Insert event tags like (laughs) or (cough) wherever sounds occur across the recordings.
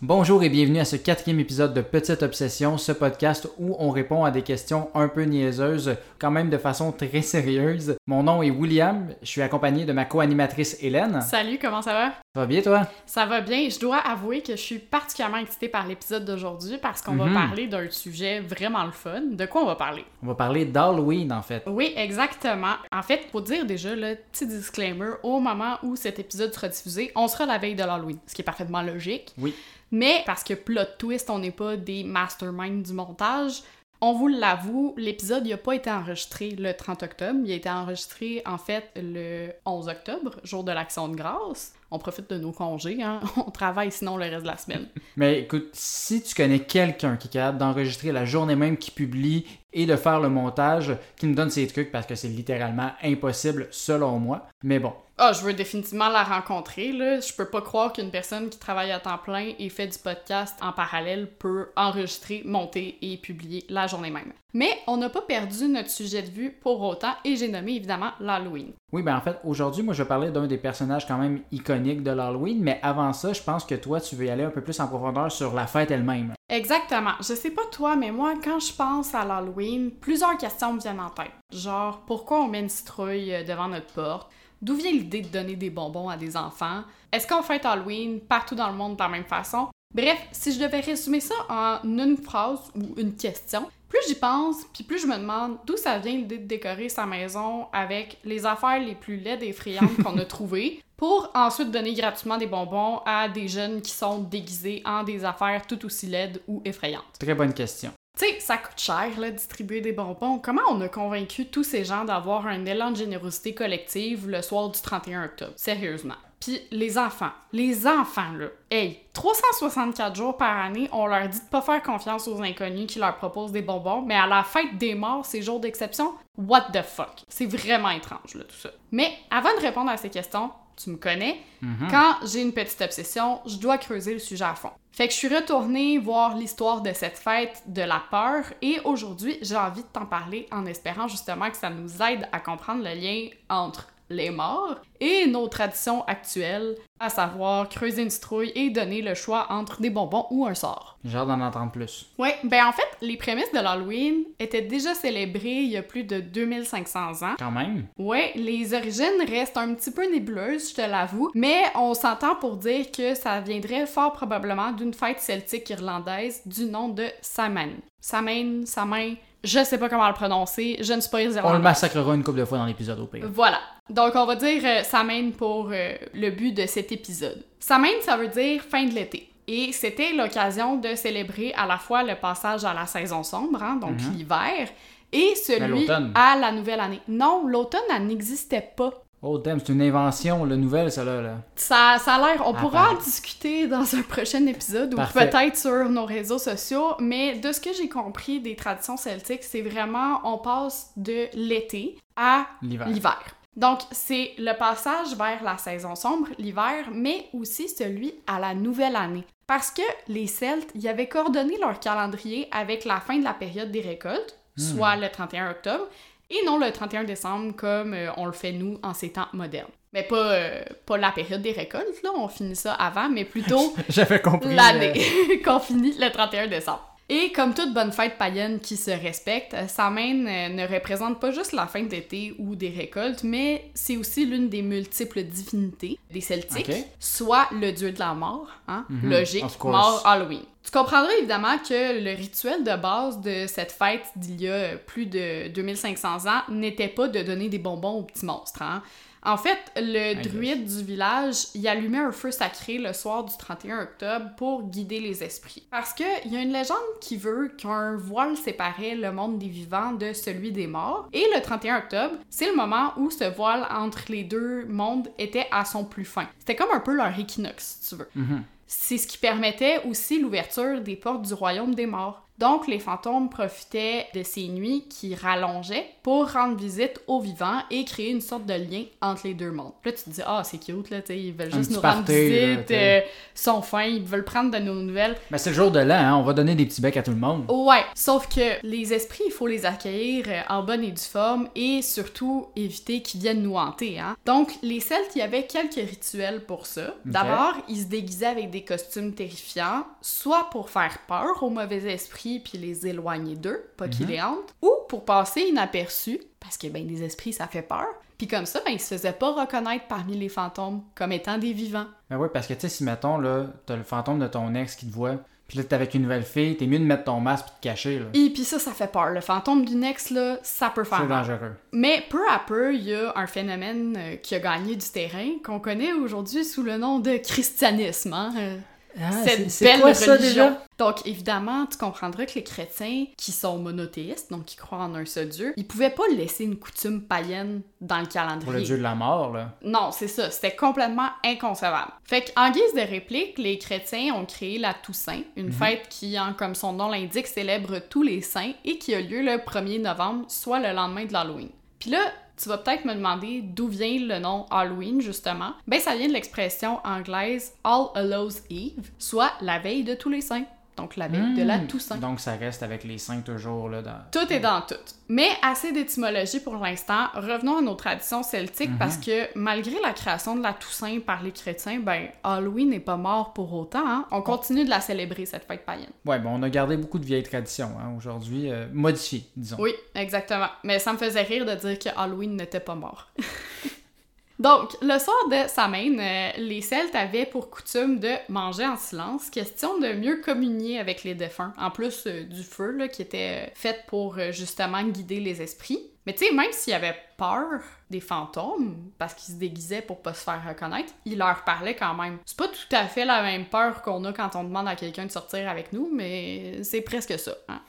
Bonjour et bienvenue à ce quatrième épisode de Petite Obsession, ce podcast où on répond à des questions un peu niaiseuses, quand même de façon très sérieuse. Mon nom est William, je suis accompagné de ma co-animatrice Hélène. Salut, comment ça va? Ça va bien toi? Ça va bien. Je dois avouer que je suis particulièrement excitée par l'épisode d'aujourd'hui parce qu'on Mhm. va parler d'un sujet vraiment le fun. De quoi on va parler? On va parler d'Halloween en fait. Oui, exactement. En fait, pour dire déjà le petit disclaimer, au moment où cet épisode sera diffusé, on sera la veille de l'Halloween, ce qui est parfaitement logique. Oui. Mais parce que plot twist, on n'est pas des masterminds du montage, on vous l'avoue, l'épisode n'a pas été enregistré le 30 octobre, il a été enregistré en fait le 11 octobre, jour de l'Action de grâce. On profite de nos congés, hein? (laughs) on travaille sinon le reste de la semaine. Mais écoute, si tu connais quelqu'un qui est capable d'enregistrer la journée même qu'il publie et de faire le montage, qui me donne ses trucs parce que c'est littéralement impossible selon moi. Mais bon, Ah, je veux définitivement la rencontrer, là. Je peux pas croire qu'une personne qui travaille à temps plein et fait du podcast en parallèle peut enregistrer, monter et publier la journée même. Mais on n'a pas perdu notre sujet de vue pour autant et j'ai nommé évidemment l'Halloween. oui, ben en fait, aujourd'hui, moi je vais parler d'un des personnages quand même iconiques de l'Halloween, mais avant ça, je pense que toi, tu veux y aller un peu plus en profondeur sur la fête elle-même. Exactement. Je sais pas toi, mais moi, quand je pense à l'Halloween, plusieurs questions me viennent en tête. Genre, pourquoi on met une citrouille euh, devant notre porte? D'où vient l'idée de donner des bonbons à des enfants? Est-ce qu'on fête Halloween partout dans le monde de la même façon? Bref, si je devais résumer ça en une phrase ou une question, plus j'y pense, puis plus je me demande d'où ça vient l'idée de décorer sa maison avec les affaires les plus laides et effrayantes qu'on a (laughs) trouvées, pour ensuite donner gratuitement des bonbons à des jeunes qui sont déguisés en des affaires tout aussi laides ou effrayantes. Très bonne question. Tu sais, ça coûte cher, là, distribuer des bonbons. Comment on a convaincu tous ces gens d'avoir un élan de générosité collective le soir du 31 octobre? Sérieusement. Puis les enfants, les enfants, là, hey, 364 jours par année, on leur dit de pas faire confiance aux inconnus qui leur proposent des bonbons, mais à la fête des morts, ces jours d'exception, what the fuck? C'est vraiment étrange, là, tout ça. Mais avant de répondre à ces questions, tu me connais, quand j'ai une petite obsession, je dois creuser le sujet à fond. Fait que je suis retournée voir l'histoire de cette fête de la peur et aujourd'hui, j'ai envie de t'en parler en espérant justement que ça nous aide à comprendre le lien entre les morts et nos traditions actuelles, à savoir creuser une citrouille et donner le choix entre des bonbons ou un sort. J'ai hâte d'en entendre plus. Ouais, ben en fait, les prémices de l'Halloween étaient déjà célébrées il y a plus de 2500 ans. Quand même. Ouais, les origines restent un petit peu nébuleuses, je te l'avoue, mais on s'entend pour dire que ça viendrait fort probablement d'une fête celtique irlandaise du nom de Samhain. Samhain, Samhain, je sais pas comment le prononcer, je ne suis pas On le massacrera une couple de fois dans l'épisode au pire. Voilà. Donc, on va dire euh, Samhain pour euh, le but de cet épisode. Samhain, ça veut dire fin de l'été. Et c'était l'occasion de célébrer à la fois le passage à la saison sombre, hein, donc l'hiver, et celui à la nouvelle année. Non, l'automne, elle n'existait pas. Oh damn, c'est une invention, le nouvelle, ça là. là. Ça, ça a l'air. On Ah, pourra en discuter dans un prochain épisode ou peut-être sur nos réseaux sociaux, mais de ce que j'ai compris des traditions celtiques, c'est vraiment on passe de l'été à L'hiver. l'hiver. Donc, c'est le passage vers la saison sombre, l'hiver, mais aussi celui à la nouvelle année. Parce que les Celtes, ils avaient coordonné leur calendrier avec la fin de la période des récoltes, soit le 31 octobre, et non le 31 décembre comme euh, on le fait nous en ces temps modernes. Mais pas, euh, pas la période des récoltes, là, on finit ça avant, mais plutôt (laughs) l'année (laughs) qu'on finit le 31 décembre. Et comme toute bonne fête païenne qui se respecte, Samhain euh, ne représente pas juste la fin d'été ou des récoltes, mais c'est aussi l'une des multiples divinités des Celtiques, soit le dieu de la mort, hein, Mhm, logique, mort Halloween. Tu comprendras évidemment que le rituel de base de cette fête d'il y a plus de 2500 ans n'était pas de donner des bonbons aux petits monstres. Hein. En fait, le druide du village, il allumait un feu sacré le soir du 31 octobre pour guider les esprits. Parce que il y a une légende qui veut qu'un voile séparait le monde des vivants de celui des morts. Et le 31 octobre, c'est le moment où ce voile entre les deux mondes était à son plus fin. C'était comme un peu leur équinoxe, si tu veux. mhm. C'est ce qui permettait aussi l'ouverture des portes du royaume des morts. Donc, les fantômes profitaient de ces nuits qui rallongeaient pour rendre visite aux vivants et créer une sorte de lien entre les deux mondes. Là, tu te dis, ah, c'est cute, là, ils veulent juste nous rendre visite, euh, sont fins, ils veulent prendre de nos nouvelles. Ben, c'est le jour de l'an, hein, on va donner des petits becs à tout le monde. Ouais, sauf que les esprits, il faut les accueillir euh, en bonne et due forme et surtout éviter qu'ils viennent nous hanter. Hein? Donc, les Celtes, il y avait quelques rituels pour ça. D'abord, ils se déguisaient avec des costumes terrifiants, soit pour faire peur aux mauvais esprits puis les éloigner d'eux, pas qu'ils les hantent, ou pour passer inaperçus, parce que ben des esprits, ça fait peur. Puis comme ça, ben ils se faisaient pas reconnaître parmi les fantômes comme étant des vivants. Ben oui, parce que tu sais, si mettons, là, t'as le fantôme de ton ex qui te voit, puis là, t'es avec une nouvelle fille, t'es mieux de mettre ton masque de te cacher, là. Et puis ça, ça fait peur. Le fantôme d'une ex, là, ça peut faire C'est dangereux. Mais peu à peu, il y a un phénomène euh, qui a gagné du terrain qu'on connaît aujourd'hui sous le nom de christianisme. hein, euh, Ah, cette c'est- belle quoi ça, religion. déjà? Donc évidemment, tu comprendras que les chrétiens qui sont monothéistes, donc qui croient en un seul Dieu, ils pouvaient pas laisser une coutume païenne dans le calendrier. Pour le dieu de la mort, là. Non, c'est ça, c'était complètement inconcevable. Fait qu'en guise de réplique, les chrétiens ont créé la Toussaint, une fête qui, hein, comme son nom l'indique, célèbre tous les saints et qui a lieu le 1er novembre, soit le lendemain de l'Halloween. Puis là, tu vas peut-être me demander d'où vient le nom Halloween, justement. Ben, ça vient de l'expression anglaise All Hallows Eve, soit la veille de tous les saints. Donc la veille de la Hmm. Toussaint. Donc ça reste avec les saints toujours, là, dans... Tout est dans tout. Mais assez d'étymologie pour l'instant. Revenons à nos traditions celtiques Mhm. parce que malgré la création de la Toussaint par les chrétiens, ben Halloween n'est pas mort pour autant. hein. On continue de la célébrer cette fête païenne. Ouais, ben on a gardé beaucoup de vieilles traditions, hein, aujourd'hui, euh, modifiées, disons. Oui, exactement. Mais ça me faisait rire de dire que Halloween n'était pas mort. (laughs) Donc, le soir de Samhain, euh, les Celtes avaient pour coutume de manger en silence, question de mieux communier avec les défunts, en plus euh, du feu là, qui était euh, fait pour justement guider les esprits. Mais tu sais, même s'ils avaient peur des fantômes, parce qu'ils se déguisaient pour pas se faire reconnaître, ils leur parlaient quand même. C'est pas tout à fait la même peur qu'on a quand on demande à quelqu'un de sortir avec nous, mais c'est presque ça. Hein?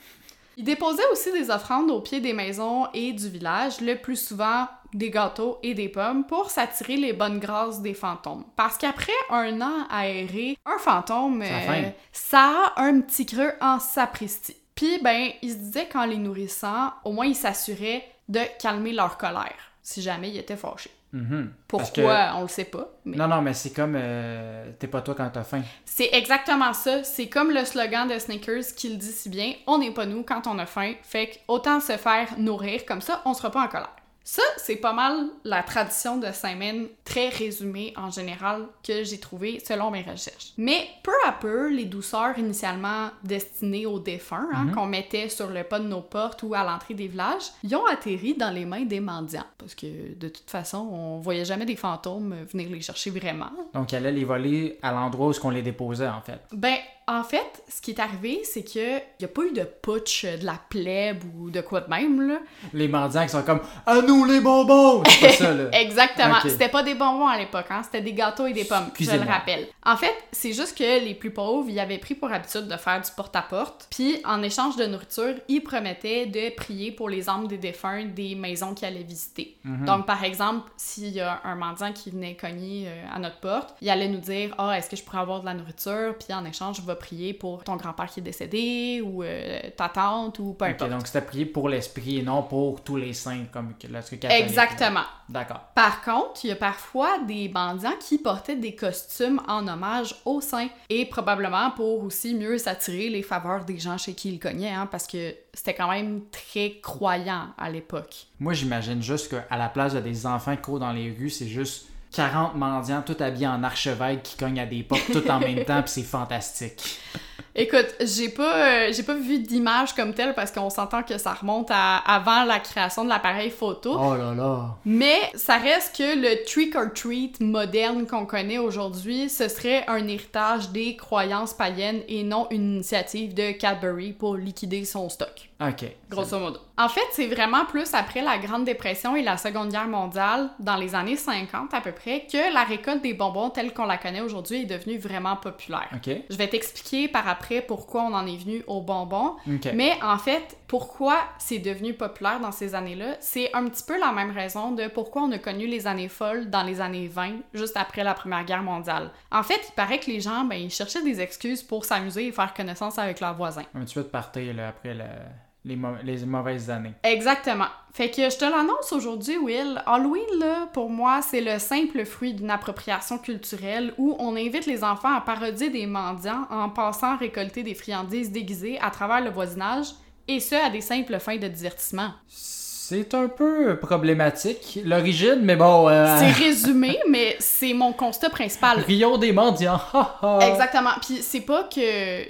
Ils déposaient aussi des offrandes au pied des maisons et du village, le plus souvent des gâteaux et des pommes, pour s'attirer les bonnes grâces des fantômes. Parce qu'après un an à errer, un fantôme, Ça a euh, ça a un petit creux en sapristi. Puis, ben, ils se disaient qu'en les nourrissant, au moins ils s'assuraient de calmer leur colère, si jamais ils étaient fâchés. Mhm. Pourquoi, on le sait pas. mais- Non, non, mais c'est comme... euh, T'es pas toi quand t'as faim. C'est exactement ça. C'est comme le slogan de Snickers qui le dit si bien on n'est pas nous quand on a faim. Fait que autant se faire nourrir comme ça, on sera pas en colère. Ça, c'est pas mal la tradition de Saint-Maine, très résumée en général, que j'ai trouvé selon mes recherches. Mais peu à peu, les douceurs initialement destinées aux défunts, hein, qu'on mettait sur le pas de nos portes ou à l'entrée des villages, ils ont atterri dans les mains des mendiants. Parce que de toute façon, on voyait jamais des fantômes venir les chercher vraiment. Donc, il allait les voler à l'endroit où on les déposait, en fait. Ben, en fait, ce qui est arrivé, c'est que y a pas eu de putsch euh, de la plèbe ou de quoi de même, là. Les mendiants qui sont comme « À nous les bonbons! » C'est pas ça, là. (laughs) Exactement. Ok. C'était pas des bonbons à l'époque, hein. C'était des gâteaux et des pommes, je le rappelle. En fait, c'est juste que les plus pauvres, ils avaient pris pour habitude de faire du porte-à-porte, puis en échange de nourriture, ils promettaient de prier pour les âmes des défunts des maisons qu'ils allaient visiter. Mhm. Donc, par exemple, s'il y a un mendiant qui venait cogner euh, à notre porte, il allait nous dire Ah, est-ce que je pourrais avoir de la nourriture Puis en échange, je vais prier pour ton grand-père qui est décédé ou euh, ta tante ou peu importe. donc c'était prié pour l'esprit et non pour tous les saints, comme catholique. Exactement. D'accord. Par contre, il y a parfois des mendiants qui portaient des costumes en hommage aux saints et probablement pour aussi mieux s'attirer les faveurs des gens chez qui ils cognaient, hein, parce que c'était quand même très croyant à l'époque. Moi, j'imagine juste qu'à la place de des enfants qui courent dans les rues, c'est juste 40 mendiants tout habillés en archevêque qui cognent à des portes tout en même temps, puis c'est fantastique. Écoute, j'ai pas, euh, j'ai pas vu d'image comme telle parce qu'on s'entend que ça remonte à avant la création de l'appareil photo. Oh là là! Mais ça reste que le trick or treat moderne qu'on connaît aujourd'hui, ce serait un héritage des croyances païennes et non une initiative de Cadbury pour liquider son stock. OK. grosso modo. En fait, c'est vraiment plus après la Grande Dépression et la Seconde Guerre mondiale, dans les années 50 à peu près, que la récolte des bonbons telle qu'on la connaît aujourd'hui est devenue vraiment populaire. OK. Je vais t'expliquer par après pourquoi on en est venu aux bonbons. OK. Mais en fait, pourquoi c'est devenu populaire dans ces années-là, c'est un petit peu la même raison de pourquoi on a connu les années folles dans les années 20, juste après la Première Guerre mondiale. En fait, il paraît que les gens, ben, ils cherchaient des excuses pour s'amuser et faire connaissance avec leurs voisins. Un petit peu de partir là, après la- les, mau- les mauvaises années. Exactement. Fait que je te l'annonce aujourd'hui, Will. Halloween, là, pour moi, c'est le simple fruit d'une appropriation culturelle où on invite les enfants à parodier des mendiants en passant récolter des friandises déguisées à travers le voisinage, et ce, à des simples fins de divertissement. C'est un peu problématique, l'origine, mais bon... euh, C'est (laughs) résumé, mais c'est mon constat principal. Rio des mendiants, (laughs) ha, ha. Exactement. Puis c'est pas que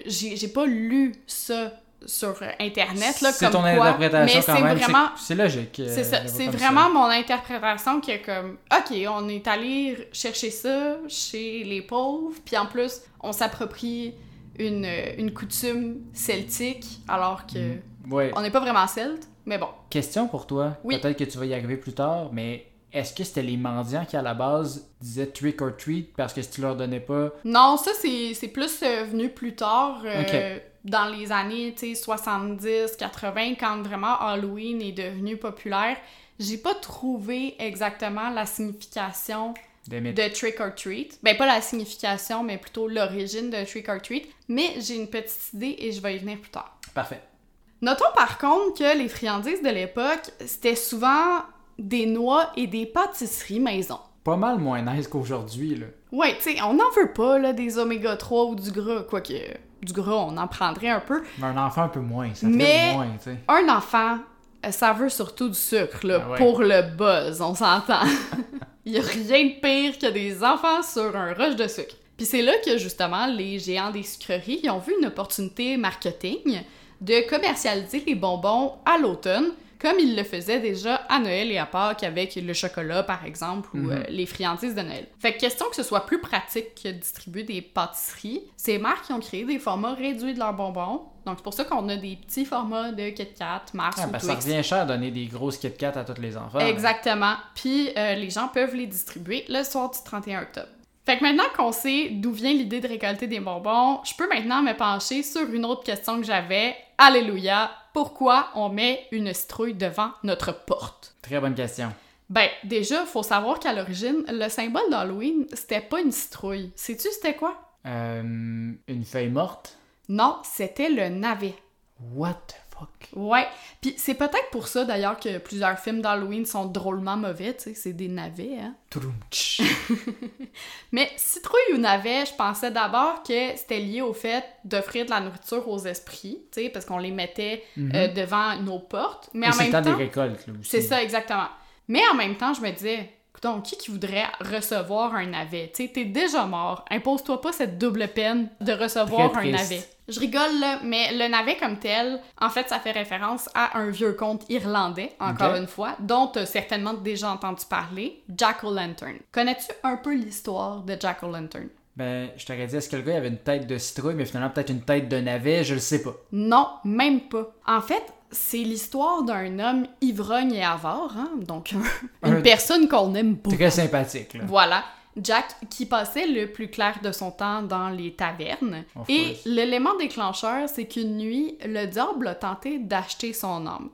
j'ai pas lu ça sur Internet, là, C'est comme ton quoi, interprétation mais quand c'est même, c'est- vraiment... c'est logique. euh, C'est ça, c'est vraiment mon interprétation qui est comme, ok, on est allé chercher ça chez les pauvres, puis en plus, on s'approprie une, une coutume celtique, alors que Mm. Ouais. on n'est pas vraiment celte, mais bon. Question pour toi, Oui. peut-être que tu vas y arriver plus tard, mais est-ce que c'était les mendiants qui à la base disaient trick or treat parce que si tu leur donnais pas... Non, ça, c'est plus euh, venu plus tard, euh, dans les années, tu sais, 70, 80, quand vraiment Halloween est devenu populaire. J'ai pas trouvé exactement la signification de Trick or Treat. Ben, pas la signification, mais plutôt l'origine de Trick or Treat. Mais j'ai une petite idée et je vais y venir plus tard. Parfait. Notons par contre que les friandises de l'époque, c'était souvent des noix et des pâtisseries maison. Pas mal moins nice qu'aujourd'hui, là. Ouais, tu sais, on n'en veut pas, là, des oméga 3 ou du gras. Quoique, du gras, on en prendrait un peu. Mais un enfant un peu moins, ça Mais- moins, tu sais. Un enfant, euh, ça veut surtout du sucre, là, Ah ouais. pour le buzz, on s'entend. (laughs) Il y a rien de pire que des enfants sur un rush de sucre. Puis c'est là que, justement, les géants des sucreries ils ont vu une opportunité marketing de commercialiser les bonbons à l'automne, comme ils le faisaient déjà à Noël et à Pâques avec le chocolat, par exemple, ou Mhm. euh, les friandises de Noël. Fait que question que ce soit plus pratique que de distribuer des pâtisseries, ces marques qui ont créé des formats réduits de leurs bonbons. Donc c'est pour ça qu'on a des petits formats de Kit Kat, Mars Ah, ou ben, ça revient cher de donner des grosses Kit Kat à tous les enfants. Exactement. Puis euh, les gens peuvent les distribuer le soir du 31 octobre. Fait que maintenant qu'on sait d'où vient l'idée de récolter des bonbons, je peux maintenant me pencher sur une autre question que j'avais. Alléluia! Pourquoi on met une citrouille devant notre porte? Très bonne question. Ben, déjà, faut savoir qu'à l'origine, le symbole d'Halloween, c'était pas une citrouille. Sais-tu c'était quoi? Euh, une feuille morte? Non, c'était le navet. What? the fuck? Ouais. Puis c'est peut-être pour ça d'ailleurs que plusieurs films d'Halloween sont drôlement mauvais, tu sais, c'est des navets, hein. (laughs) Mais citrouille ou navet, je pensais d'abord que c'était lié au fait d'offrir de la nourriture aux esprits, tu sais, parce qu'on les mettait euh, devant nos portes. Mais Mhm. Et en c'est même temps temps, des récoltes, là, aussi. c'est ça exactement. Mais en même temps, je me disais, donc qui qui voudrait recevoir un navet? Tu sais, t'es déjà mort. Impose-toi pas cette double peine de recevoir un navet. Je rigole là, mais le navet comme tel, en fait, ça fait référence à un vieux conte irlandais, encore une fois, dont tu as certainement déjà entendu parler, Jack O'Lantern. Connais-tu un peu l'histoire de Jack O'Lantern? Ben, je t'aurais dit, est-ce que le gars il avait une tête de citrouille, mais finalement peut-être une tête de navet, je le sais pas. Non, même pas. En fait, c'est l'histoire d'un homme ivrogne et avare, hein? donc un- (laughs) une Un- personne qu'on aime beaucoup. Très sympathique, là. Voilà. Jack qui passait le plus clair de son temps dans les tavernes. Of Et l'élément déclencheur, c'est qu'une nuit, le diable a tenté d'acheter son âme.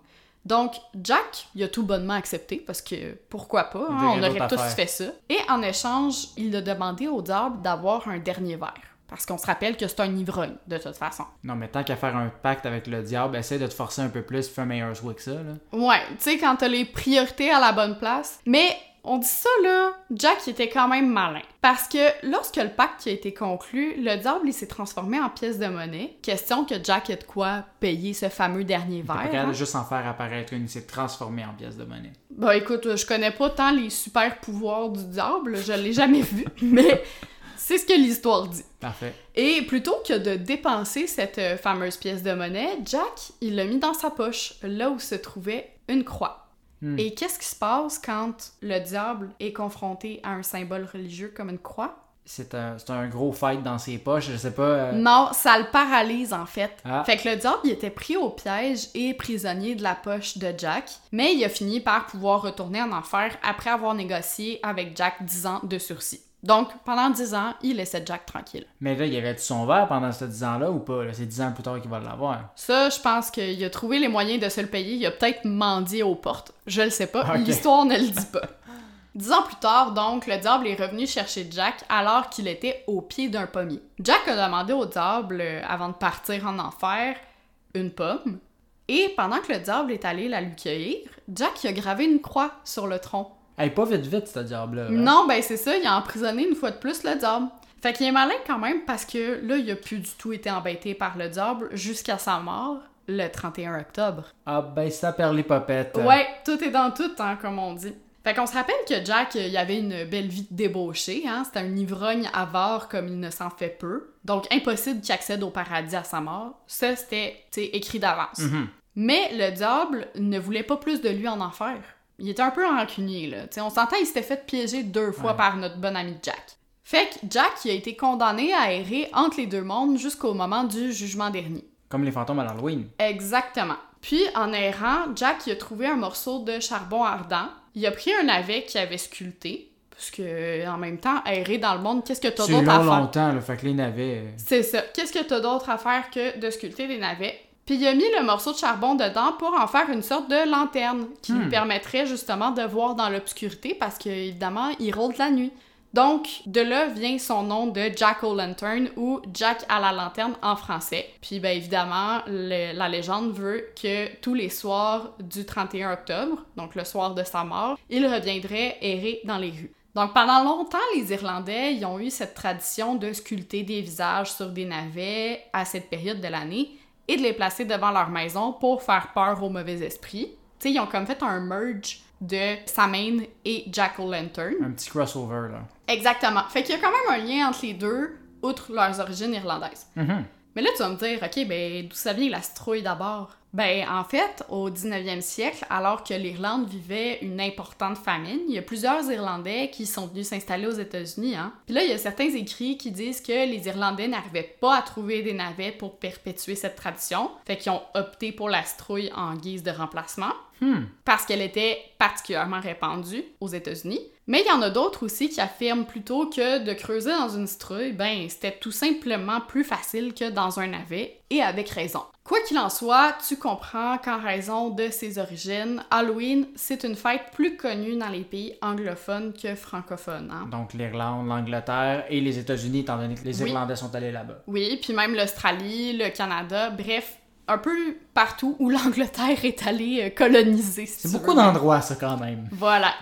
Donc, Jack, il a tout bonnement accepté parce que pourquoi pas, hein, on aurait tous affaires. fait ça. Et en échange, il a demandé au diable d'avoir un dernier verre. Parce qu'on se rappelle que c'est un ivrogne, de toute façon. Non, mais tant qu'à faire un pacte avec le diable, essaie de te forcer un peu plus, fais un meilleur choix que ça, là. Ouais, tu sais, quand t'as les priorités à la bonne place. Mais on dit ça, là, Jack était quand même malin. Parce que lorsque le pacte a été conclu, le diable il s'est transformé en pièce de monnaie. Question que Jack ait de quoi payer ce fameux dernier verre. capable hein? juste en faire apparaître une, il s'est transformé en pièce de monnaie. Bah écoute, je connais pas tant les super pouvoirs du diable, je l'ai jamais vu, (laughs) mais c'est ce que l'histoire dit. Parfait. Et plutôt que de dépenser cette euh, fameuse pièce de monnaie, Jack, il l'a mis dans sa poche, là où se trouvait une croix. Hmm. Et qu'est-ce qui se passe quand le diable est confronté à un symbole religieux comme une croix? c'est un, un gros fight dans ses poches, je sais pas. euh, Non, ça le paralyse en fait. Ah. Fait que le diable, il était pris au piège et prisonnier de la poche de Jack, mais il a fini par pouvoir retourner en enfer après avoir négocié avec Jack 10 ans de sursis. Donc, pendant 10 ans, il laissait Jack tranquille. Mais là, il avait-tu son verre pendant ces 10 ans-là ou pas? C'est 10 ans plus tard qu'il va l'avoir. Ça, je pense qu'il a trouvé les moyens de se le payer. Il a peut-être mendié aux portes. Je le sais pas. (laughs) L'histoire ne le dit pas. Dix ans plus tard, donc, le diable est revenu chercher Jack alors qu'il était au pied d'un pommier. Jack a demandé au diable, euh, avant de partir en enfer, une pomme. Et pendant que le diable est allé la lui cueillir, Jack y a gravé une croix sur le tronc. Hey, pas vite vite, ce diable-là. hein? Non, ben c'est ça, il a emprisonné une fois de plus le diable. Fait qu'il est malin quand même parce que là, il a plus du tout été embêté par le diable jusqu'à sa mort le 31 octobre. Ah, ben ça perd les popettes. Ouais, tout est dans tout, hein, comme on dit. Fait qu'on se rappelle que Jack, il avait une belle vie de débauché, hein. C'était un ivrogne avare comme il ne s'en fait peu. Donc impossible qu'il accède au paradis à sa mort. Ça, c'était, écrit d'avance. Mhm. Mais le diable ne voulait pas plus de lui en enfer. Il était un peu rancunier, là. T'sais, on s'entend, il s'était fait piéger deux fois Ouais. par notre bon ami Jack. Fait que Jack, il a été condamné à errer entre les deux mondes jusqu'au moment du jugement dernier. Comme les fantômes à l'Halloween. Exactement. Puis, en errant, Jack il a trouvé un morceau de charbon ardent. Il a pris un navet qu'il avait sculpté. Parce que, en même temps, errer dans le monde, qu'est-ce que t'as C'est d'autre à faire? longtemps, là. Fait que les navets. euh, C'est ça. Qu'est-ce que t'as d'autre à faire que de sculpter des navets? Puis il a mis le morceau de charbon dedans pour en faire une sorte de lanterne qui lui Hmm. permettrait justement de voir dans l'obscurité parce que évidemment il rôde la nuit. Donc de là vient son nom de Jack o' Lantern ou Jack à la lanterne en français. Puis ben évidemment le- la légende veut que tous les soirs du 31 octobre, donc le soir de sa mort, il reviendrait errer dans les rues. Donc pendant longtemps, les Irlandais ils ont eu cette tradition de sculpter des visages sur des navets à cette période de l'année et de les placer devant leur maison pour faire peur aux mauvais esprits. Tu sais, ils ont comme fait un merge de Samhain et Jack o' Lantern. Un petit crossover, là. Exactement. Fait qu'il y a quand même un lien entre les deux, outre leurs origines irlandaises. Mhm. Mais là, tu vas me dire, OK, ben, d'où ça vient la citrouille d'abord? Ben, en fait, au 19e siècle, alors que l'Irlande vivait une importante famine, il y a plusieurs Irlandais qui sont venus s'installer aux États-Unis, hein. Puis là, il y a certains écrits qui disent que les Irlandais n'arrivaient pas à trouver des navets pour perpétuer cette tradition, fait qu'ils ont opté pour la citrouille en guise de remplacement Hmm. parce qu'elle était particulièrement répandue aux États-Unis. Mais il y en a d'autres aussi qui affirment plutôt que de creuser dans une citrouille, ben c'était tout simplement plus facile que dans un navet, et avec raison. Quoi qu'il en soit, tu comprends qu'en raison de ses origines, Halloween, c'est une fête plus connue dans les pays anglophones que francophones. hein. Donc l'Irlande, l'Angleterre et les États-Unis, étant donné que les Oui. Irlandais sont allés là-bas. Oui, puis même l'Australie, le Canada, bref, un peu partout où (laughs) l'Angleterre est allée euh, coloniser. si C'est beaucoup d'endroits, ça, quand même. Voilà.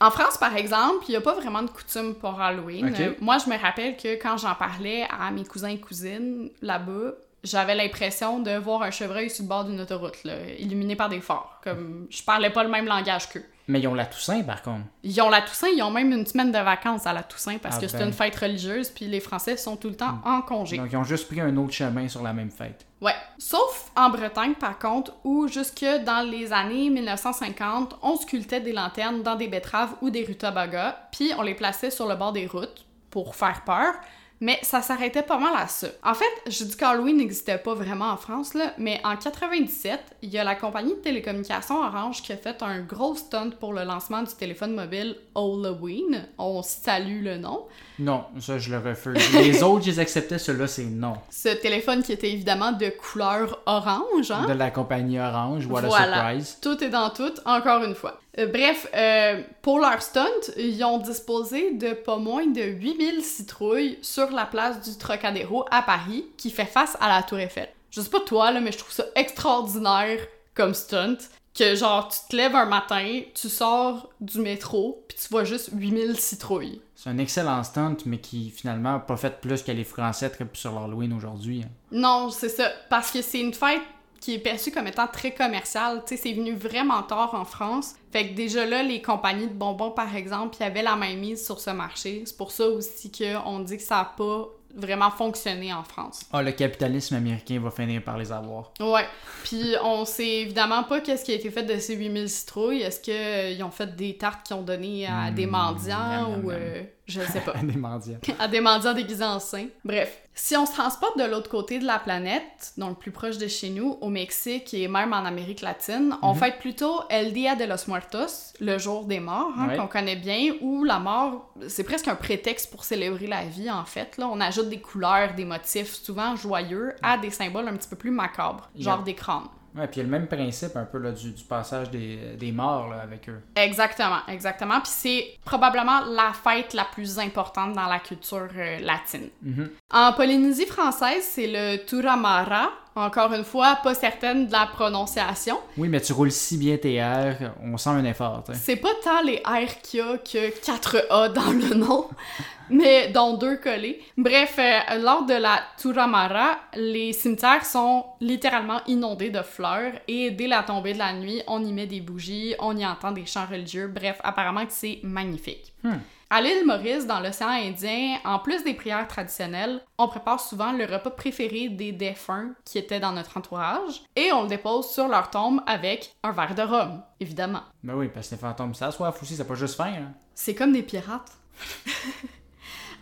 En France, par exemple, il n'y a pas vraiment de coutume pour Halloween. Euh, moi, je me rappelle que quand j'en parlais à mes cousins et cousines là-bas, j'avais l'impression de voir un chevreuil sur le bord d'une autoroute, là, illuminé par des phares. Comme je parlais pas le même langage qu'eux. Mais ils ont la Toussaint, par contre. Ils ont la Toussaint, ils ont même une semaine de vacances à la Toussaint parce Ah que c'est ben. une fête religieuse, puis les Français sont tout le temps en congé. Donc ils ont juste pris un autre chemin sur la même fête. Ouais. Sauf en Bretagne, par contre, où jusque dans les années 1950, on sculptait des lanternes dans des betteraves ou des rutabagas, puis on les plaçait sur le bord des routes pour faire peur. Mais ça s'arrêtait pas mal à ça. En fait, je dis qu'Halloween n'existait pas vraiment en France, là, mais en 97, il y a la compagnie de télécommunications Orange qui a fait un gros stunt pour le lancement du téléphone mobile Halloween. On salue le nom. Non, ça, je le refuse. Les (laughs) autres, je les acceptais, ceux-là, c'est non. Ce téléphone qui était évidemment de couleur orange, hein? De la compagnie Orange, a Voilà. surprise. Tout est dans tout, encore une fois. Euh, bref, euh, pour leur stunt, ils ont disposé de pas moins de 8000 citrouilles sur la place du Trocadéro à Paris, qui fait face à la Tour Eiffel. Je sais pas toi, là, mais je trouve ça extraordinaire comme stunt. Que genre, tu te lèves un matin, tu sors du métro, puis tu vois juste 8000 citrouilles. C'est un excellent stunt, mais qui finalement n'a pas fait plus que les Français sur l'Halloween aujourd'hui. hein. Non, c'est ça. Parce que c'est une fête qui est perçue comme étant très commerciale. Tu sais, c'est venu vraiment tard en France. Fait que déjà là, les compagnies de bonbons, par exemple, il y avait la main mise sur ce marché. C'est pour ça aussi qu'on dit que ça n'a pas vraiment fonctionné en France. Ah, le capitalisme américain va finir par les avoir. Ouais. Puis on sait évidemment pas qu'est-ce qui a été fait de ces 8000 citrouilles. Est-ce qu'ils ont fait des tartes qui ont donné à des mendiants miam, miam, ou... euh, Je sais pas. (laughs) À des mendiants. à des mendiants déguisés en saints. Bref, si on se transporte de l'autre côté de la planète, donc plus proche de chez nous, au Mexique et même en Amérique latine, on Mhm. fête plutôt El Dia de los Muertos, le jour des morts, hein, Ouais. qu'on connaît bien, où la mort, c'est presque un prétexte pour célébrer la vie, en fait. Là. On ajoute des couleurs, des motifs souvent joyeux à des symboles un petit peu plus macabres, genre Yeah. des crânes. Ouais, puis il y a le même principe un peu là, du, du passage des, des morts là, avec eux. Exactement, exactement. Puis c'est probablement la fête la plus importante dans la culture euh, latine. Mhm. En Polynésie française, c'est le Turamara. Encore une fois, pas certaine de la prononciation. Oui, mais tu roules si bien tes airs, on sent un effort. C'est pas tant les R qu'il y a que 4 A dans le nom, (laughs) mais dont deux collés. Bref, euh, lors de la Turamara, les cimetières sont littéralement inondés de fleurs et dès la tombée de la nuit, on y met des bougies, on y entend des chants religieux. Bref, apparemment que c'est magnifique. Hmm. À l'île Maurice, dans l'océan Indien, en plus des prières traditionnelles, on prépare souvent le repas préféré des défunts qui étaient dans notre entourage et on le dépose sur leur tombe avec un verre de rhum, évidemment. Ben oui, parce que les fantômes, ça soif aussi, ça pas juste faim. Hein. C'est comme des pirates. (laughs)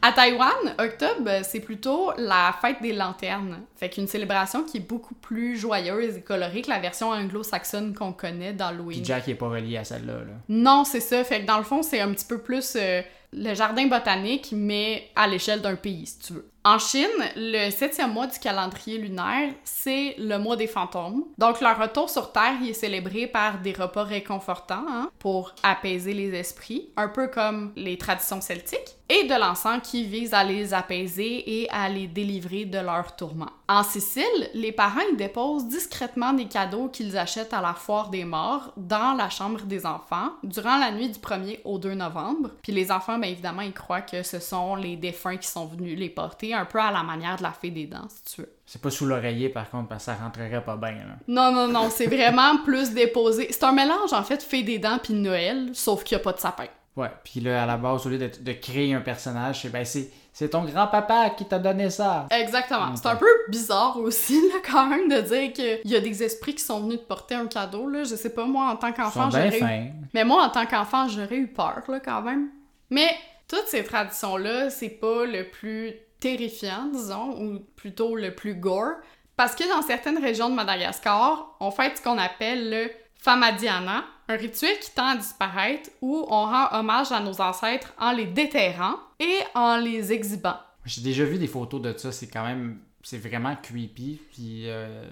À Taïwan, octobre, c'est plutôt la fête des lanternes. Fait qu'une célébration qui est beaucoup plus joyeuse et colorée que la version anglo-saxonne qu'on connaît d'Halloween. Puis Jack est pas relié à celle-là. Là. Non, c'est ça. Fait que dans le fond, c'est un petit peu plus euh, le jardin botanique, mais à l'échelle d'un pays, si tu veux. En Chine, le septième mois du calendrier lunaire, c'est le mois des fantômes. Donc, leur retour sur Terre est célébré par des repas réconfortants hein, pour apaiser les esprits, un peu comme les traditions celtiques, et de l'encens qui vise à les apaiser et à les délivrer de leurs tourments. En Sicile, les parents y déposent discrètement des cadeaux qu'ils achètent à la foire des morts dans la chambre des enfants durant la nuit du 1er au 2 novembre. Puis les enfants, bien évidemment, ils croient que ce sont les défunts qui sont venus les porter, un peu à la manière de la fée des dents, si tu veux. C'est pas sous l'oreiller par contre, parce que ça rentrerait pas bien. Là. Non, non, non, c'est vraiment (laughs) plus déposé. C'est un mélange, en fait, fée des dents puis Noël, sauf qu'il n'y a pas de sapin. Ouais, puis là, à la base, au lieu de, de créer un personnage, c'est ben, c'est c'est ton grand-papa qui t'a donné ça. Exactement. C'est un peu bizarre aussi, (laughs) là, quand même, de dire qu'il y a des esprits qui sont venus te porter un cadeau, là. Je sais pas, moi, en tant qu'enfant, j'aurais eu... Mais moi, en tant qu'enfant, j'aurais eu peur, là, quand même. Mais toutes ces traditions-là, c'est pas le plus terrifiant, disons, ou plutôt le plus gore, parce que dans certaines régions de Madagascar, on fait ce qu'on appelle le Famadiana, un rituel qui tend à disparaître où on rend hommage à nos ancêtres en les déterrant et en les exhibant. J'ai déjà vu des photos de ça, c'est quand même. C'est vraiment creepy, puis euh,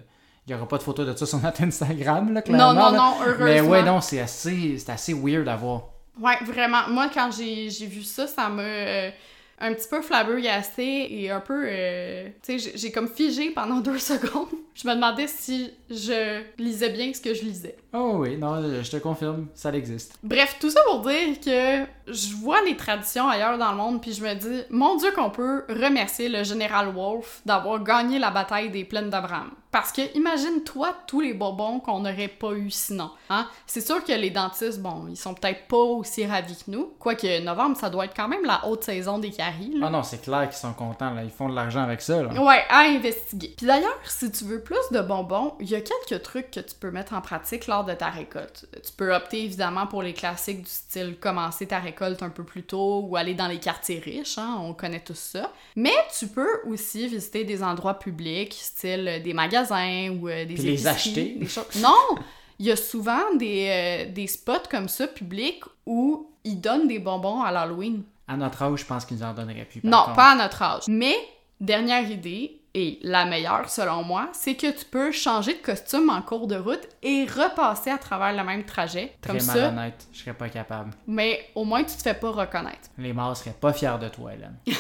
il y aura pas de photos de ça sur notre Instagram, là, clairement. non, non, là. non, heureusement. Mais ouais, non, c'est assez, c'est assez weird à voir. Ouais, vraiment. Moi, quand j'ai j'ai vu ça, ça m'a euh, un petit peu flabbergasté et un peu... euh, tu sais, j'ai- comme figé pendant (laughs) deux secondes. Je me demandais si je lisais bien ce que je lisais. Oh oui, non, je te confirme, ça existe. Bref, tout ça pour dire que je vois les traditions ailleurs dans le monde, puis je me dis, mon Dieu, qu'on peut remercier le général Wolfe d'avoir gagné la bataille des plaines d'Abraham. Parce que imagine-toi tous les bonbons qu'on n'aurait pas eu sinon. Hein? C'est sûr que les dentistes, bon, ils sont peut-être pas aussi ravis que nous. Quoique novembre, ça doit être quand même la haute saison des caries. là. Ah non, c'est clair qu'ils sont contents, là. Ils font de l'argent avec ça, là. Ouais, à investiguer. Puis d'ailleurs, si tu veux plus de bonbons, il y a quelques trucs que tu peux mettre en pratique lors de ta récolte. Tu peux opter évidemment pour les classiques du style commencer ta récolte un peu plus tôt ou aller dans les quartiers riches, hein, on connaît tous ça. Mais tu peux aussi visiter des endroits publics, style euh, des magasins ou euh, des Puis les acheter. Des choses. Non! Il y a souvent des, euh, des spots comme ça publics où ils donnent des bonbons à l'Halloween. À notre âge, je pense qu'ils nous en donneraient plus. Non, contre. pas à notre âge. Mais, dernière idée, et la meilleure selon moi, c'est que tu peux changer de costume en cours de route et repasser à travers le même trajet. Très Comme ça, malhonnête, je serais pas capable. mais au moins tu te fais pas reconnaître. Les morts seraient pas fiers de toi, Hélène. (laughs)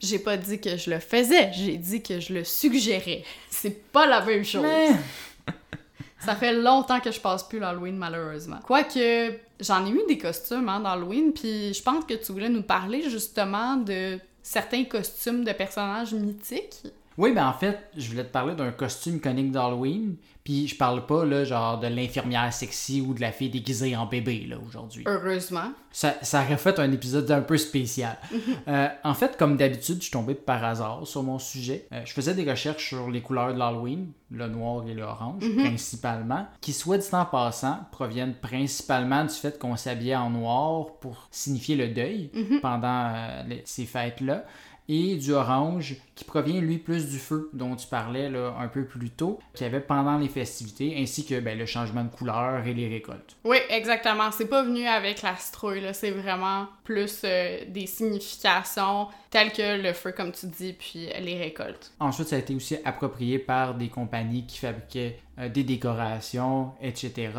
J'ai pas dit que je le faisais, j'ai dit que je le suggérais. C'est pas la même chose. Mais... (laughs) Ça fait longtemps que je passe plus l'Halloween, malheureusement. Quoique, j'en ai eu des costumes hein, d'Halloween, puis je pense que tu voulais nous parler justement de certains costumes de personnages mythiques. Oui, mais en fait, je voulais te parler d'un costume iconique d'Halloween, puis je parle pas, là, genre, de l'infirmière sexy ou de la fille déguisée en bébé, là, aujourd'hui. Heureusement. Ça, ça aurait fait un épisode un peu spécial. (laughs) Euh, en fait, comme d'habitude, je suis tombé par hasard sur mon sujet. Euh, je faisais des recherches sur les couleurs de l'Halloween, le noir et l'orange, principalement, qui, soit dit en passant, proviennent principalement du fait qu'on s'habillait en noir pour signifier le deuil pendant euh, les- ces fêtes-là et du orange qui provient lui plus du feu dont tu parlais là, un peu plus tôt, qu'il y avait pendant les festivités, ainsi que ben, le changement de couleur et les récoltes. Oui, exactement. C'est pas venu avec la citrouille. C'est vraiment plus euh, des significations telles que le feu, comme tu dis, puis les récoltes. Ensuite, ça a été aussi approprié par des compagnies qui fabriquaient euh, des décorations, etc.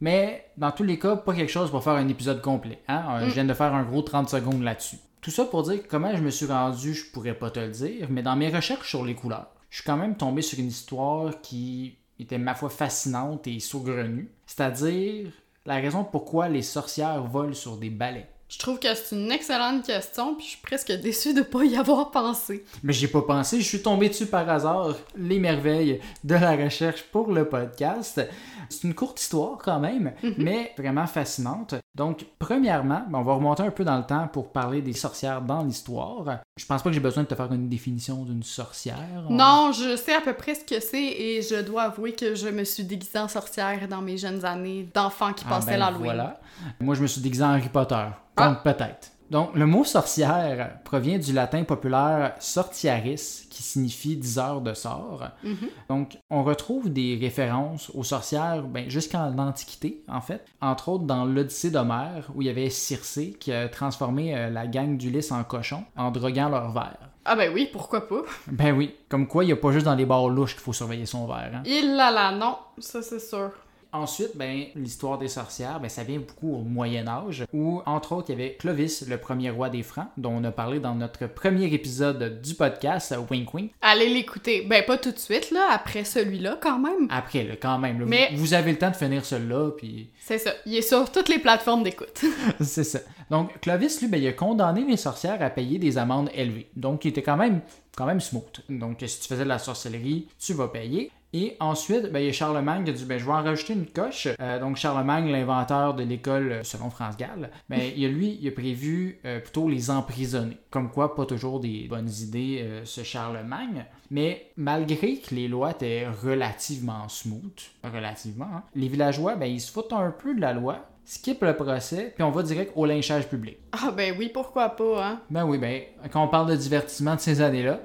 Mais dans tous les cas, pas quelque chose pour faire un épisode complet. Hein? Euh, Je viens de faire un gros 30 secondes là-dessus. Tout ça pour dire comment je me suis rendu, je pourrais pas te le dire, mais dans mes recherches sur les couleurs, je suis quand même tombé sur une histoire qui était, ma foi, fascinante et saugrenue. C'est-à-dire la raison pourquoi les sorcières volent sur des balais. Je trouve que c'est une excellente question, puis je suis presque déçue de pas y avoir pensé. Mais j'y ai pas pensé, je suis tombé dessus par hasard, les merveilles de la recherche pour le podcast. C'est une courte histoire quand même, mais vraiment fascinante. Donc, premièrement, ben, on va remonter un peu dans le temps pour parler des sorcières dans l'histoire. Je pense pas que j'ai besoin de te faire une définition d'une sorcière. On- Non, je sais à peu près ce que c'est et je dois avouer que je me suis déguisée en sorcière dans mes jeunes années d'enfant qui Ah, passaient ben, l'Halloween. Voilà. Moi, je me suis déguisé en Harry Potter. Ah. Donc, peut-être. Donc, le mot sorcière provient du latin populaire sortiaris, qui signifie diseur de sort. Mhm. Donc, on retrouve des références aux sorcières ben, jusqu'en l'Antiquité, en fait. Entre autres, dans l'Odyssée d'Homère, où il y avait Circé qui a transformé euh, la gang d'Ulysse en cochon en droguant leur verre. Ah ben oui, pourquoi pas? (laughs) Ben oui, comme quoi il n'y a pas juste dans les bars louches qu'il faut surveiller son verre. hein. Il là là, non, ça c'est sûr. Ensuite, ben, l'histoire des sorcières, ben, ça vient beaucoup au Moyen Âge, où, entre autres, il y avait Clovis, le premier roi des Francs, dont on a parlé dans notre premier épisode du podcast, euh, Wink Wink. Allez l'écouter. Ben pas tout de suite, là, après celui-là quand même. Après, là, quand même, là, vous- Mais- vous, avez le temps de finir celui-là, puis C'est ça. Il est sur toutes les plateformes d'écoute. (laughs) c'est ça. Donc, Clovis, lui, ben, il a condamné les sorcières à payer des amendes élevées. Donc, il était quand même, quand même smooth. Donc, si tu faisais de la sorcellerie, tu vas payer. Et ensuite, ben, il y a Charlemagne qui a dit ben, Je vais en rajouter une coche. Euh, donc, Charlemagne, l'inventeur de l'école euh, selon France Gall, ben, il lui, il a prévu euh, plutôt les emprisonner. Comme quoi, pas toujours des bonnes idées, ce Charlemagne. Mais malgré que les lois étaient relativement smooth, relativement, hein, les villageois, ben, ils se foutent un peu de la loi, skip le procès, puis on va direct au lynchage public. Ah ben oui, pourquoi pas, hein? Ben oui, ben, quand on parle de divertissement de ces années-là,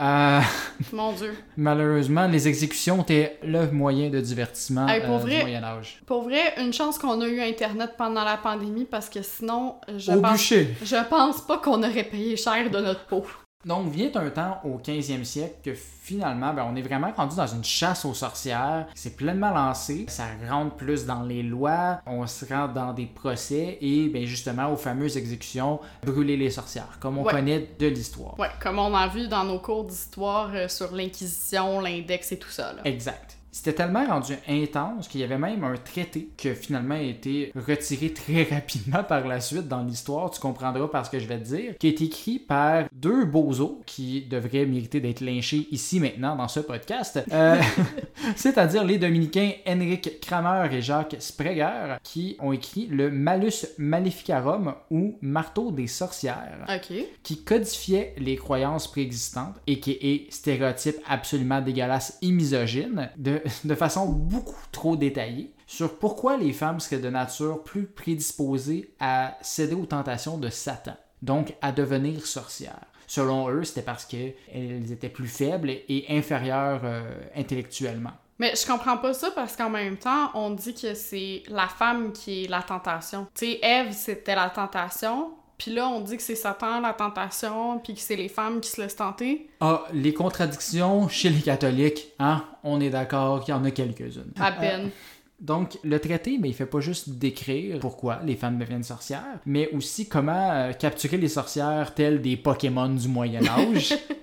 euh, (laughs) Mon Dieu. malheureusement, les exécutions étaient le moyen de divertissement Hey, pour euh, vrai, du Moyen-Âge. Pour vrai, une chance qu'on a eu Internet pendant la pandémie parce que sinon, je Au pense... bûcher! Je pense pas qu'on aurait payé cher de notre peau. Donc, vient un temps au 15e siècle que finalement, ben, on est vraiment rendu dans une chasse aux sorcières. C'est pleinement lancé. Ça rentre plus dans les lois. On se rend dans des procès et, ben, justement, aux fameuses exécutions, brûler les sorcières, comme on Ouais. connaît de l'histoire. Ouais, comme on a vu dans nos cours d'histoire euh, sur l'Inquisition, l'index et tout ça, là. Exact. C'était tellement rendu intense qu'il y avait même un traité qui a finalement été retiré très (laughs) rapidement par la suite dans l'histoire, tu comprendras par ce que je vais te dire, qui est écrit par deux bozos qui devraient mériter d'être lynchés ici maintenant dans ce podcast, Euh, (laughs) c'est-à-dire les dominicains Henrik Kramer et Jacques Spreger qui ont écrit le Malus Maleficarum ou Marteau des sorcières Ok. qui codifiait les croyances préexistantes et qui est stéréotypes absolument dégueulasses et misogynes de, (laughs) de façon beaucoup trop détaillée sur pourquoi les femmes seraient de nature plus prédisposées à céder aux tentations de Satan, donc à devenir sorcières. Selon eux, c'était parce qu'elles étaient plus faibles et inférieures euh, intellectuellement. Mais je comprends pas ça parce qu'en même temps, on dit que c'est la femme qui est la tentation. Tu sais, Ève, c'était la tentation. Puis là, on dit que c'est Satan la tentation, puis que c'est les femmes qui se laissent tenter. Ah, les contradictions chez les catholiques, hein, on est d'accord qu'il y en a quelques-unes. À peine. Donc, le traité, mais il fait pas juste décrire pourquoi les femmes deviennent sorcières, mais aussi comment euh, capturer les sorcières telles des Pokémon du Moyen Âge. (laughs)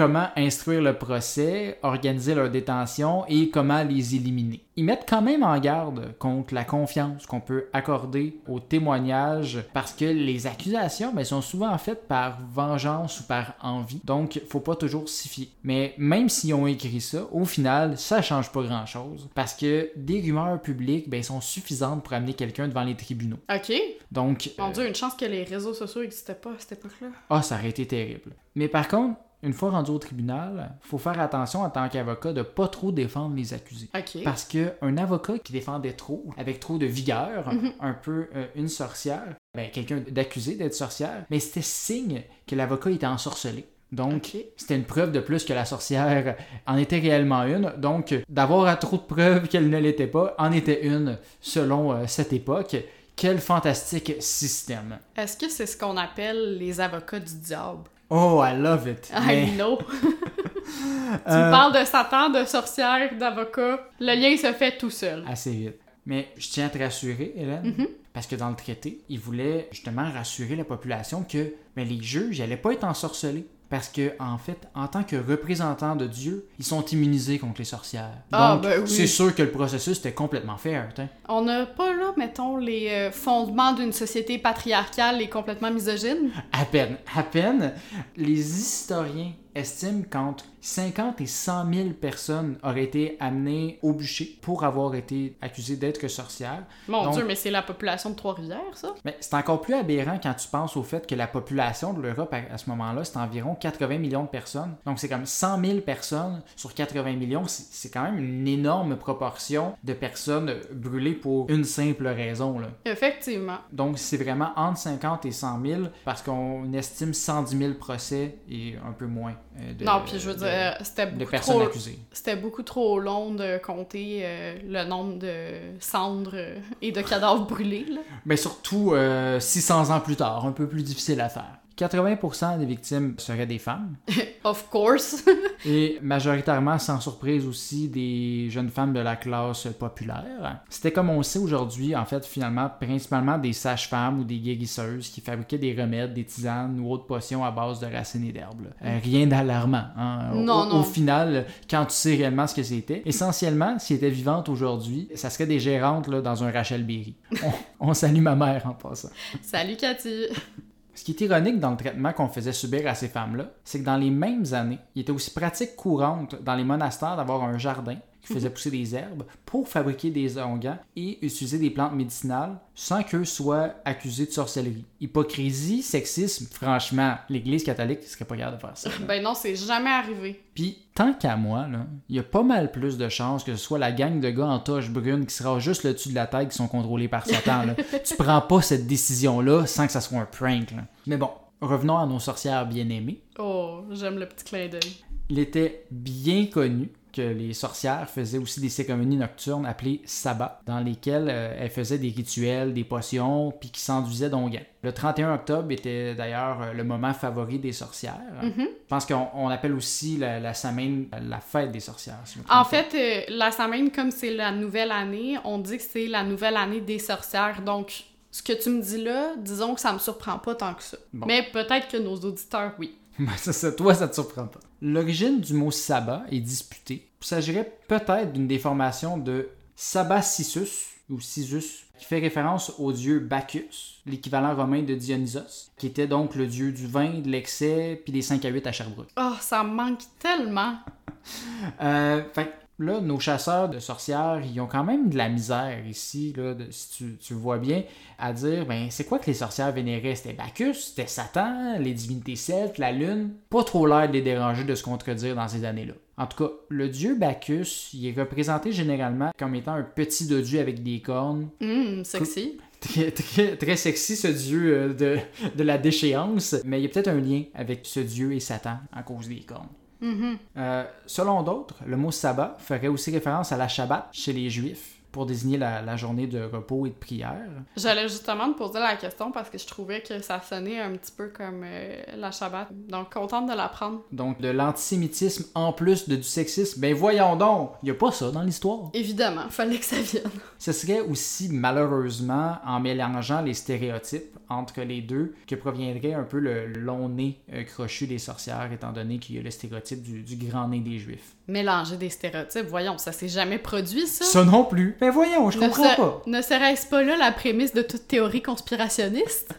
comment instruire le procès, organiser leur détention et comment les éliminer. Ils mettent quand même en garde contre la confiance qu'on peut accorder aux témoignages parce que les accusations ben, sont souvent faites par vengeance ou par envie. Donc, faut pas toujours s'y fier. Mais même s'ils ont écrit ça, au final, ça change pas grand-chose parce que des rumeurs publiques ben, sont suffisantes pour amener quelqu'un devant les tribunaux. OK. Donc, Mon euh, Dieu, une chance que les réseaux sociaux n'existaient pas à cette époque-là. ah, ça aurait été terrible. Mais par contre, une fois rendu au tribunal, faut faire attention en tant qu'avocat de pas trop défendre les accusés. Parce qu'un avocat qui défendait trop, avec trop de vigueur, un peu euh, une sorcière, ben, quelqu'un d'accusé d'être sorcière, mais c'était signe que l'avocat était ensorcelé. Donc, c'était une preuve de plus que la sorcière en était réellement une. Donc, d'avoir à trop de preuves qu'elle ne l'était pas, en était une selon euh, cette époque. Quel fantastique système. Est-ce que c'est ce qu'on appelle les avocats du diable? Oh, I love it. Mais, (laughs) I know. (laughs) tu euh, me parles de Satan, de sorcière, d'avocat. Le lien se fait tout seul. assez vite. Mais je tiens à te rassurer, Hélène, Mhm. parce que dans le traité, il voulait justement rassurer la population que ben, les juges n'allaient pas être ensorcelés. Parce que, en fait, en tant que représentants de Dieu, ils sont immunisés contre les sorcières. Ah, Donc, ben oui. c'est sûr que le processus était complètement fair. On n'a pas là, mettons, les euh, fondements d'une société patriarcale et complètement misogyne? À peine, à peine. Les historiens estiment qu'entre 50 et 100 000 personnes auraient été amenées au bûcher pour avoir été accusées d'être sorcières. Mon Donc- Dieu, mais c'est la population de Trois-Rivières, ça? Mais c'est encore plus aberrant quand tu penses au fait que la population de l'Europe à, à ce moment-là, c'est environ 80 millions de personnes. Donc c'est comme 100 000 personnes sur 80 millions. C'est quand même une énorme proportion de personnes brûlées pour une simple raison. Là. Effectivement. Donc c'est vraiment entre 50 et 100 000 parce qu'on estime 110 000 procès et un peu moins de, non, puis je veux de- dire, c'était beaucoup trop... C'était beaucoup trop long de compter euh, le nombre de cendres euh, et de cadavres brûlés, là. Mais surtout euh, 600 ans plus tard, un peu plus difficile à faire. 80% des victimes seraient des femmes. (laughs) Of course. (laughs) Et majoritairement, sans surprise aussi, des jeunes femmes de la classe populaire. C'était comme on le sait aujourd'hui, en fait, finalement, principalement des sages-femmes ou des guérisseuses qui fabriquaient des remèdes, des tisanes ou autres potions à base de racines et d'herbes. Euh, rien d'alarmant. hein. Non, au, non. au final, quand tu sais réellement ce que c'était, essentiellement, si était vivante aujourd'hui, ça serait des gérantes là, dans un Rachel Berry. (laughs) On, on salue ma mère en passant. Salut, Cathy. Ce qui est ironique dans le traitement qu'on faisait subir à ces femmes-là, c'est que dans les mêmes années, il était aussi pratique courante dans les monastères d'avoir un jardin qui faisait pousser des herbes pour fabriquer des onguents et utiliser des plantes médicinales sans qu'eux soient accusés de sorcellerie. Hypocrisie, sexisme, franchement, l'Église catholique serait pas capable de faire ça. là. Ben non, c'est jamais arrivé. Puis, tant qu'à moi, il y a pas mal plus de chances que ce soit la gang de gars en toche brune qui sera juste le dessus de la tête qui sont contrôlés par Satan. là. (laughs) tu prends pas cette décision-là sans que ça soit un prank. là. Mais bon, revenons à nos sorcières bien-aimées. Oh, j'aime le petit clin d'œil. Il était bien connu que les sorcières faisaient aussi des cérémonies nocturnes appelées sabbat, dans lesquelles euh, elles faisaient des rituels, des potions, puis qui s'enduisaient d'onguents. Le 31 octobre était d'ailleurs euh, le moment favori des sorcières. Mhm. Je pense qu'on on appelle aussi la, la Samhain la fête des sorcières. si En fait, euh, la Samhain, comme c'est la nouvelle année, on dit que c'est la nouvelle année des sorcières. Donc, ce que tu me dis là, disons que ça me surprend pas tant que ça. Bon. Mais peut-être que nos auditeurs, oui. (laughs) Ben, ça, toi, ça te surprend pas. L'origine du mot sabbat est disputée. Il s'agirait peut-être d'une déformation de Sabbacissus ou Sisus, qui fait référence au dieu Bacchus, l'équivalent romain de Dionysos, qui était donc le dieu du vin, de l'excès, puis des 5 à 8 à Sherbrooke. Oh, ça me manque tellement. Euh, fait là, nos chasseurs de sorcières, ils ont quand même de la misère ici, là, de- si tu, tu vois bien, à dire, ben, c'est quoi que les sorcières vénéraient? C'était Bacchus, c'était Satan, les divinités celtes, la lune. Pas trop l'air de les déranger de se contredire dans ces années-là. En tout cas, le dieu Bacchus, il est représenté généralement comme étant un petit dodu avec des cornes. Hum, sexy. Très, très, très sexy, ce dieu euh, de, de la déchéance. Mais il y a peut-être un lien avec ce dieu et Satan à cause des cornes. Euh, selon d'autres, le mot sabbat ferait aussi référence à la Shabbat chez les Juifs, pour désigner la, la journée de repos et de prière. J'allais justement te poser la question parce que je trouvais que ça sonnait un petit peu comme euh, la Shabbat. Donc, contente de l'apprendre. Donc, de l'antisémitisme en plus de du sexisme, ben voyons donc, il y a pas ça dans l'histoire. Évidemment, (laughs) fallait que ça vienne. Ce serait aussi malheureusement en mélangeant les stéréotypes entre les deux que proviendrait un peu le long nez euh, crochu des sorcières, étant donné qu'il y a le stéréotype du, du grand nez des juifs. Mélanger des stéréotypes, voyons, ça s'est jamais produit, ça? Ça non plus. Ben voyons, je ne, comprends pas. ne serait-ce pas là la prémisse de toute théorie conspirationniste?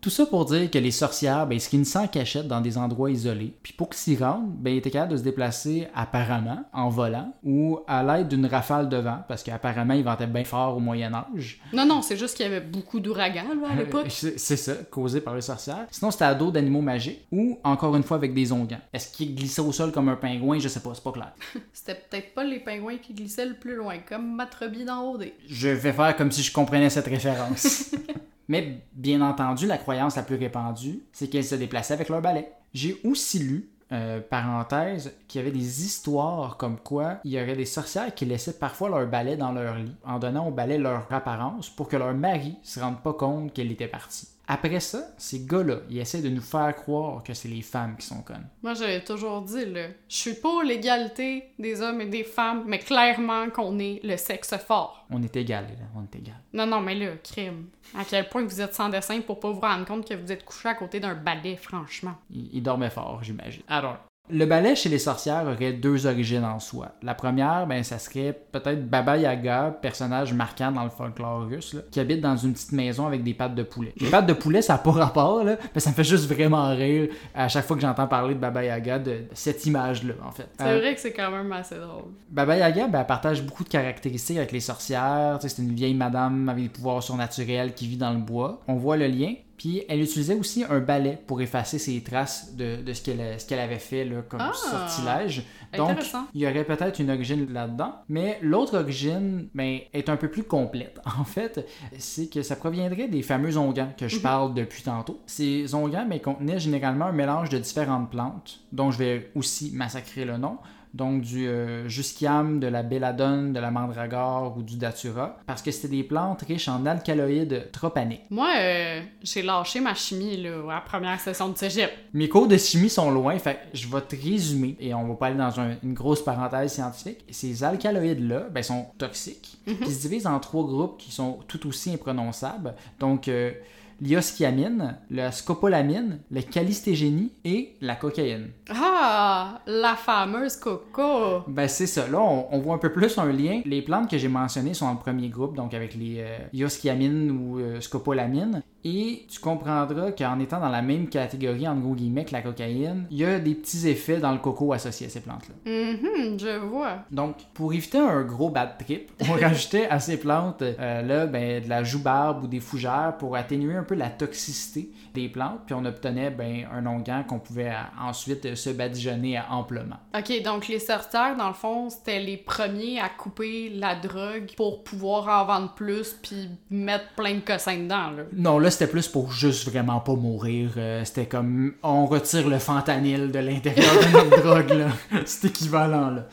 Tout ça pour dire que les sorcières, ben, ils se réunissaient en cachette dans des endroits isolés. Puis pour qu'ils s'y rendent, ben, ils étaient capables de se déplacer apparemment en volant ou à l'aide d'une rafale de vent, parce qu'apparemment, ils ventaient bien fort au Moyen-Âge. Non, non, c'est juste qu'il y avait beaucoup d'ouragans, à l'époque. C'est ça, causé par les sorcières. Sinon, c'était à dos d'animaux magiques ou, encore une fois, avec des onguents. Est-ce qu'ils glissaient au sol comme un pingouin? Je sais pas, c'est pas clair. (laughs) C'était peut-être pas les pingouins qui glissaient le plus loin, comme Matrobi dans OD. Je vais faire comme si je comprenais cette référence. (laughs) Mais bien entendu, la croyance la plus répandue, c'est qu'elles se déplaçaient avec leur balai. J'ai aussi lu, euh, parenthèse, qu'il y avait des histoires comme quoi il y aurait des sorcières qui laissaient parfois leur balai dans leur lit, en donnant au balai leur apparence pour que leur mari se rende pas compte qu'elle était partie. Après ça, ces gars-là, ils essaient de nous faire croire que c'est les femmes qui sont connes. Moi, j'avais toujours dit, là, je suis pour l'égalité des hommes et des femmes, mais clairement qu'on est le sexe fort. On est égal, là, on est égal. Non, non, mais là, crime. À quel point vous êtes sans dessin pour pas vous rendre compte que vous êtes couché à côté d'un balai, franchement. Il, il dormait fort, j'imagine. Alors, le ballet chez les sorcières aurait deux origines en soi. La première, ben, ça serait peut-être Baba Yaga, personnage marquant dans le folklore russe, là, qui habite dans une petite maison avec des pattes de poulet. Les pattes de poulet, ça n'a pas rapport, là, mais ça me fait juste vraiment rire à chaque fois que j'entends parler de Baba Yaga, de, de cette image-là, en fait. C'est Euh, vrai que c'est quand même assez drôle. Baba Yaga, ben, elle partage beaucoup de caractéristiques avec les sorcières. C'est une vieille madame avec des pouvoirs surnaturels qui vit dans le bois. On voit le lien. Puis elle utilisait aussi un balai pour effacer ses traces de, de ce qu'elle avait fait là, comme Ah! sortilège. Donc, il y aurait peut-être une origine là-dedans. Mais l'autre origine ben, est un peu plus complète. (laughs) En fait, c'est que ça proviendrait des fameux onguents que je Mhm. parle depuis tantôt. Ces onguents ben, contenaient généralement un mélange de différentes plantes, dont je vais aussi massacrer le nom. Donc du euh, jusquiam, de la belladone, de la mandragore ou du datura, parce que c'était des plantes riches en alcaloïdes tropaniques. Moi, euh, j'ai lâché ma chimie, là, à la première session de cégep. Mes cours de chimie sont loin, fait je vais te résumer, et on va pas aller dans un- une grosse parenthèse scientifique. Ces alcaloïdes-là ben, sont toxiques, puis ils se divisent en trois groupes qui sont tout aussi imprononçables. Donc, euh, l'ioschiamine, la scopolamine, le calistégénie et la cocaïne. Ah, la fameuse coco. Ben c'est ça. Là, on, on voit un peu plus un lien. Les plantes que j'ai mentionnées sont dans le premier groupe, donc avec les euh, ou euh, scopolamines. Et tu comprendras qu'en étant dans la même catégorie, en gros guillemets, que la cocaïne, il y a des petits effets dans le coco associés à ces plantes-là. Mhm, je vois. Donc, pour éviter un gros bad trip, on (laughs) rajoutait à ces plantes euh, là, ben, de la joue-barbe ou des fougères pour atténuer un peu la toxicité des plantes, puis on obtenait ben, un onguent qu'on pouvait euh, ensuite euh, se badigeonner amplement. Ok, donc les sorcières, dans le fond, c'était les premiers à couper la drogue pour pouvoir en vendre plus puis mettre plein de cossins dedans, là. Non, là, c'était plus pour juste vraiment pas mourir. Euh, c'était comme on retire le fentanyl de l'intérieur de notre (laughs) drogue, là. C'est équivalent, là.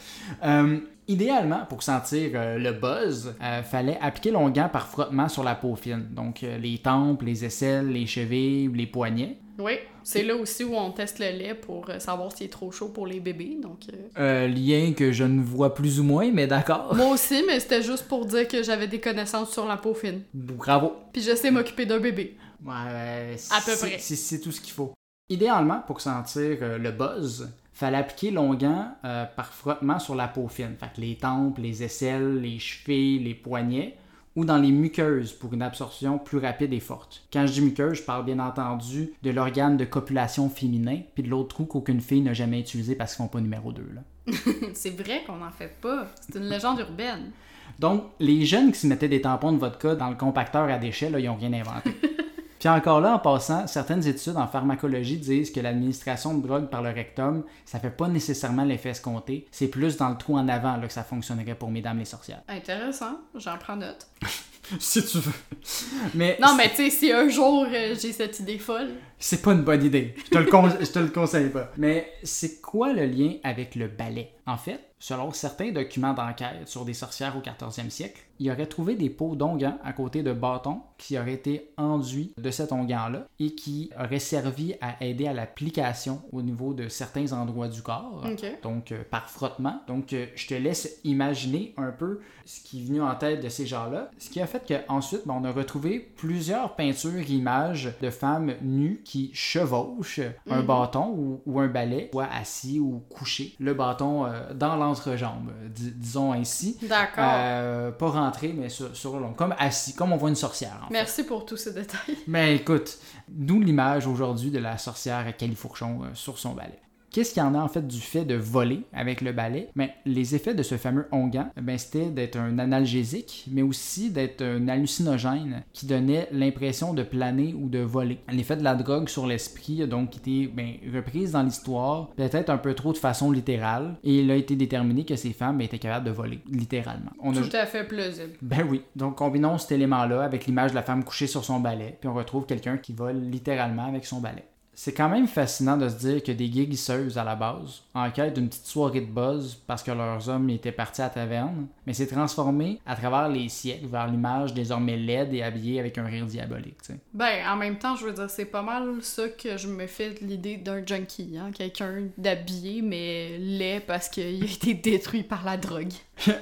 Euh, idéalement, pour sentir euh, le buzz, euh, fallait appliquer l'onguent par frottement sur la peau fine. Donc, euh, les tempes, les aisselles, les chevilles, les poignets. Oui, c'est là aussi où on teste le lait pour savoir s'il est trop chaud pour les bébés, donc... lien que je ne vois plus ou moins, mais d'accord. Moi aussi, mais c'était juste pour dire que j'avais des connaissances sur la peau fine. Bravo. Puis je sais m'occuper d'un bébé. Ouais, ouais, À peu près. C'est tout ce qu'il faut. Idéalement, pour sentir le buzz, fallait appliquer l'onguent euh, par frottement sur la peau fine. Fait que les tempes, les aisselles, les chevilles, les poignets, ou dans les muqueuses pour une absorption plus rapide et forte. Quand je dis muqueuse, je parle bien entendu de l'organe de copulation féminin, puis de l'autre trou qu'aucune fille n'a jamais utilisé parce qu'ils font pas numéro 2. Là. (laughs) c'est vrai qu'on en fait pas. C'est une légende urbaine. Donc, les jeunes qui se mettaient des tampons de vodka dans le compacteur à déchets, là, ils n'ont rien inventé. (laughs) Puis encore là, en passant, certaines études en pharmacologie disent que l'administration de drogue par le rectum, ça fait pas nécessairement l'effet escompté. C'est plus dans le trou en avant là, que ça fonctionnerait pour mesdames les sorcières. Intéressant, j'en prends note. (laughs) si tu veux. Mais Non, mais tu sais, si un jour euh, j'ai cette idée folle, c'est pas une bonne idée. Je te le, je te le conseille pas. Mais c'est quoi le lien avec le balai? En fait, selon certains documents d'enquête sur des sorcières au 14e siècle, il aurait trouvé des pots d'onguents à côté de bâtons qui auraient été enduits de cet onguent-là et qui auraient servi à aider à l'application au niveau de certains endroits du corps. Donc, euh, par frottement. Donc, euh, je te laisse imaginer un peu ce qui est venu en tête de ces gens-là. Ce qui a fait qu'ensuite, ben, on a retrouvé plusieurs peintures images de femmes nues qui chevauchent un Mhm. bâton ou, ou un balai, soit assis ou couché. Le bâton euh, dans l'entrejambe, dis- disons ainsi. D'accord. Euh, pas rentré, mais sur, sur le long. Comme assis, comme on voit une sorcière. en fait. Merci pour tous ces détails. Mais écoute, d'où l'image aujourd'hui de la sorcière à califourchon euh, sur son balai. Qu'est-ce qu'il y en a en fait du fait de voler avec le balai? Ben, les effets de ce fameux onguent, ben, c'était d'être un analgésique, mais aussi d'être un hallucinogène qui donnait l'impression de planer ou de voler. L'effet de la drogue sur l'esprit a donc été ben, reprise dans l'histoire, peut-être un peu trop de façon littérale, et il a été déterminé que ces femmes étaient capables de voler, littéralement. On a- Tout à fait plausible. ben oui. Donc, combinons cet élément-là avec l'image de la femme couchée sur son balai, puis on retrouve quelqu'un qui vole littéralement avec son balai. C'est quand même fascinant de se dire que des guérisseuses à la base, en quête d'une petite soirée de buzz parce que leurs hommes étaient partis à la taverne, mais s'est transformé à travers les siècles vers l'image désormais laide et habillée avec un rire diabolique. tu sais. Ben, en même temps, je veux dire, c'est pas mal ça que je me fais de l'idée d'un junkie, hein? Quelqu'un d'habillé, mais laid parce qu'il a été (laughs) détruit par la drogue.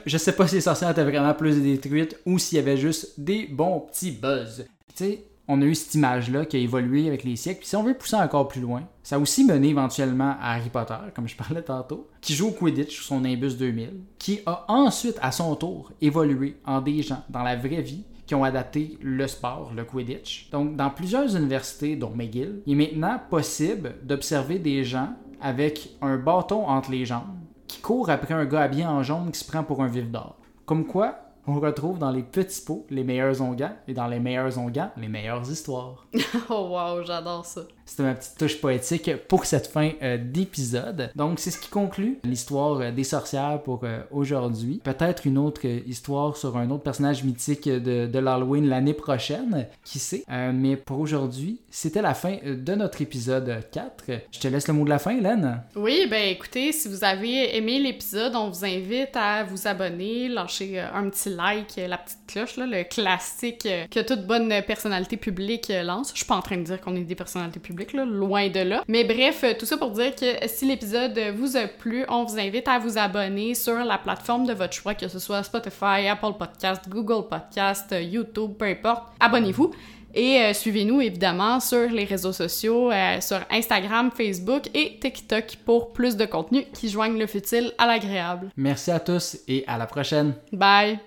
Je sais pas si les sorcières étaient vraiment plus détruites ou s'il y avait juste des bons petits buzz. Tu sais, on a eu cette image-là qui a évolué avec les siècles. Puis si on veut pousser encore plus loin, ça a aussi mené éventuellement à Harry Potter, comme je parlais tantôt, qui joue au Quidditch sur son Nimbus 2000, qui a ensuite, à son tour, évolué en des gens dans la vraie vie qui ont adapté le sport, le Quidditch. Donc, dans plusieurs universités, dont McGill, il est maintenant possible d'observer des gens avec un bâton entre les jambes qui court après un gars habillé en jaune qui se prend pour un vif d'or. Comme quoi, on retrouve dans les petits pots les meilleurs onguents et dans les meilleurs onguents les meilleures histoires. (laughs) oh wow, j'adore ça. C'était ma petite touche poétique pour cette fin euh, d'épisode. Donc, c'est ce qui conclut l'histoire euh, des sorcières pour euh, aujourd'hui. Peut-être une autre histoire sur un autre personnage mythique de, de l'Halloween l'année prochaine, qui sait? Mais pour aujourd'hui, c'était la fin de notre épisode 4. Je te laisse le mot de la fin, Hélène. Oui, ben écoutez, si vous avez aimé l'épisode, on vous invite à vous abonner, lâcher un petit like, euh, la petite cloche, là, le classique euh, que toute bonne personnalité publique euh, lance. Je suis pas en train de dire qu'on est des personnalités publiques, là, loin de là. Mais bref, tout ça pour dire que si l'épisode vous a plu, on vous invite à vous abonner sur la plateforme de votre choix, que ce soit Spotify, Apple Podcast, Google Podcast, YouTube, peu importe. Abonnez-vous. Et euh, suivez-nous évidemment sur les réseaux sociaux, euh, sur Instagram, Facebook et TikTok pour plus de contenu qui joignent le futile à l'agréable. Merci à tous et à la prochaine. Bye!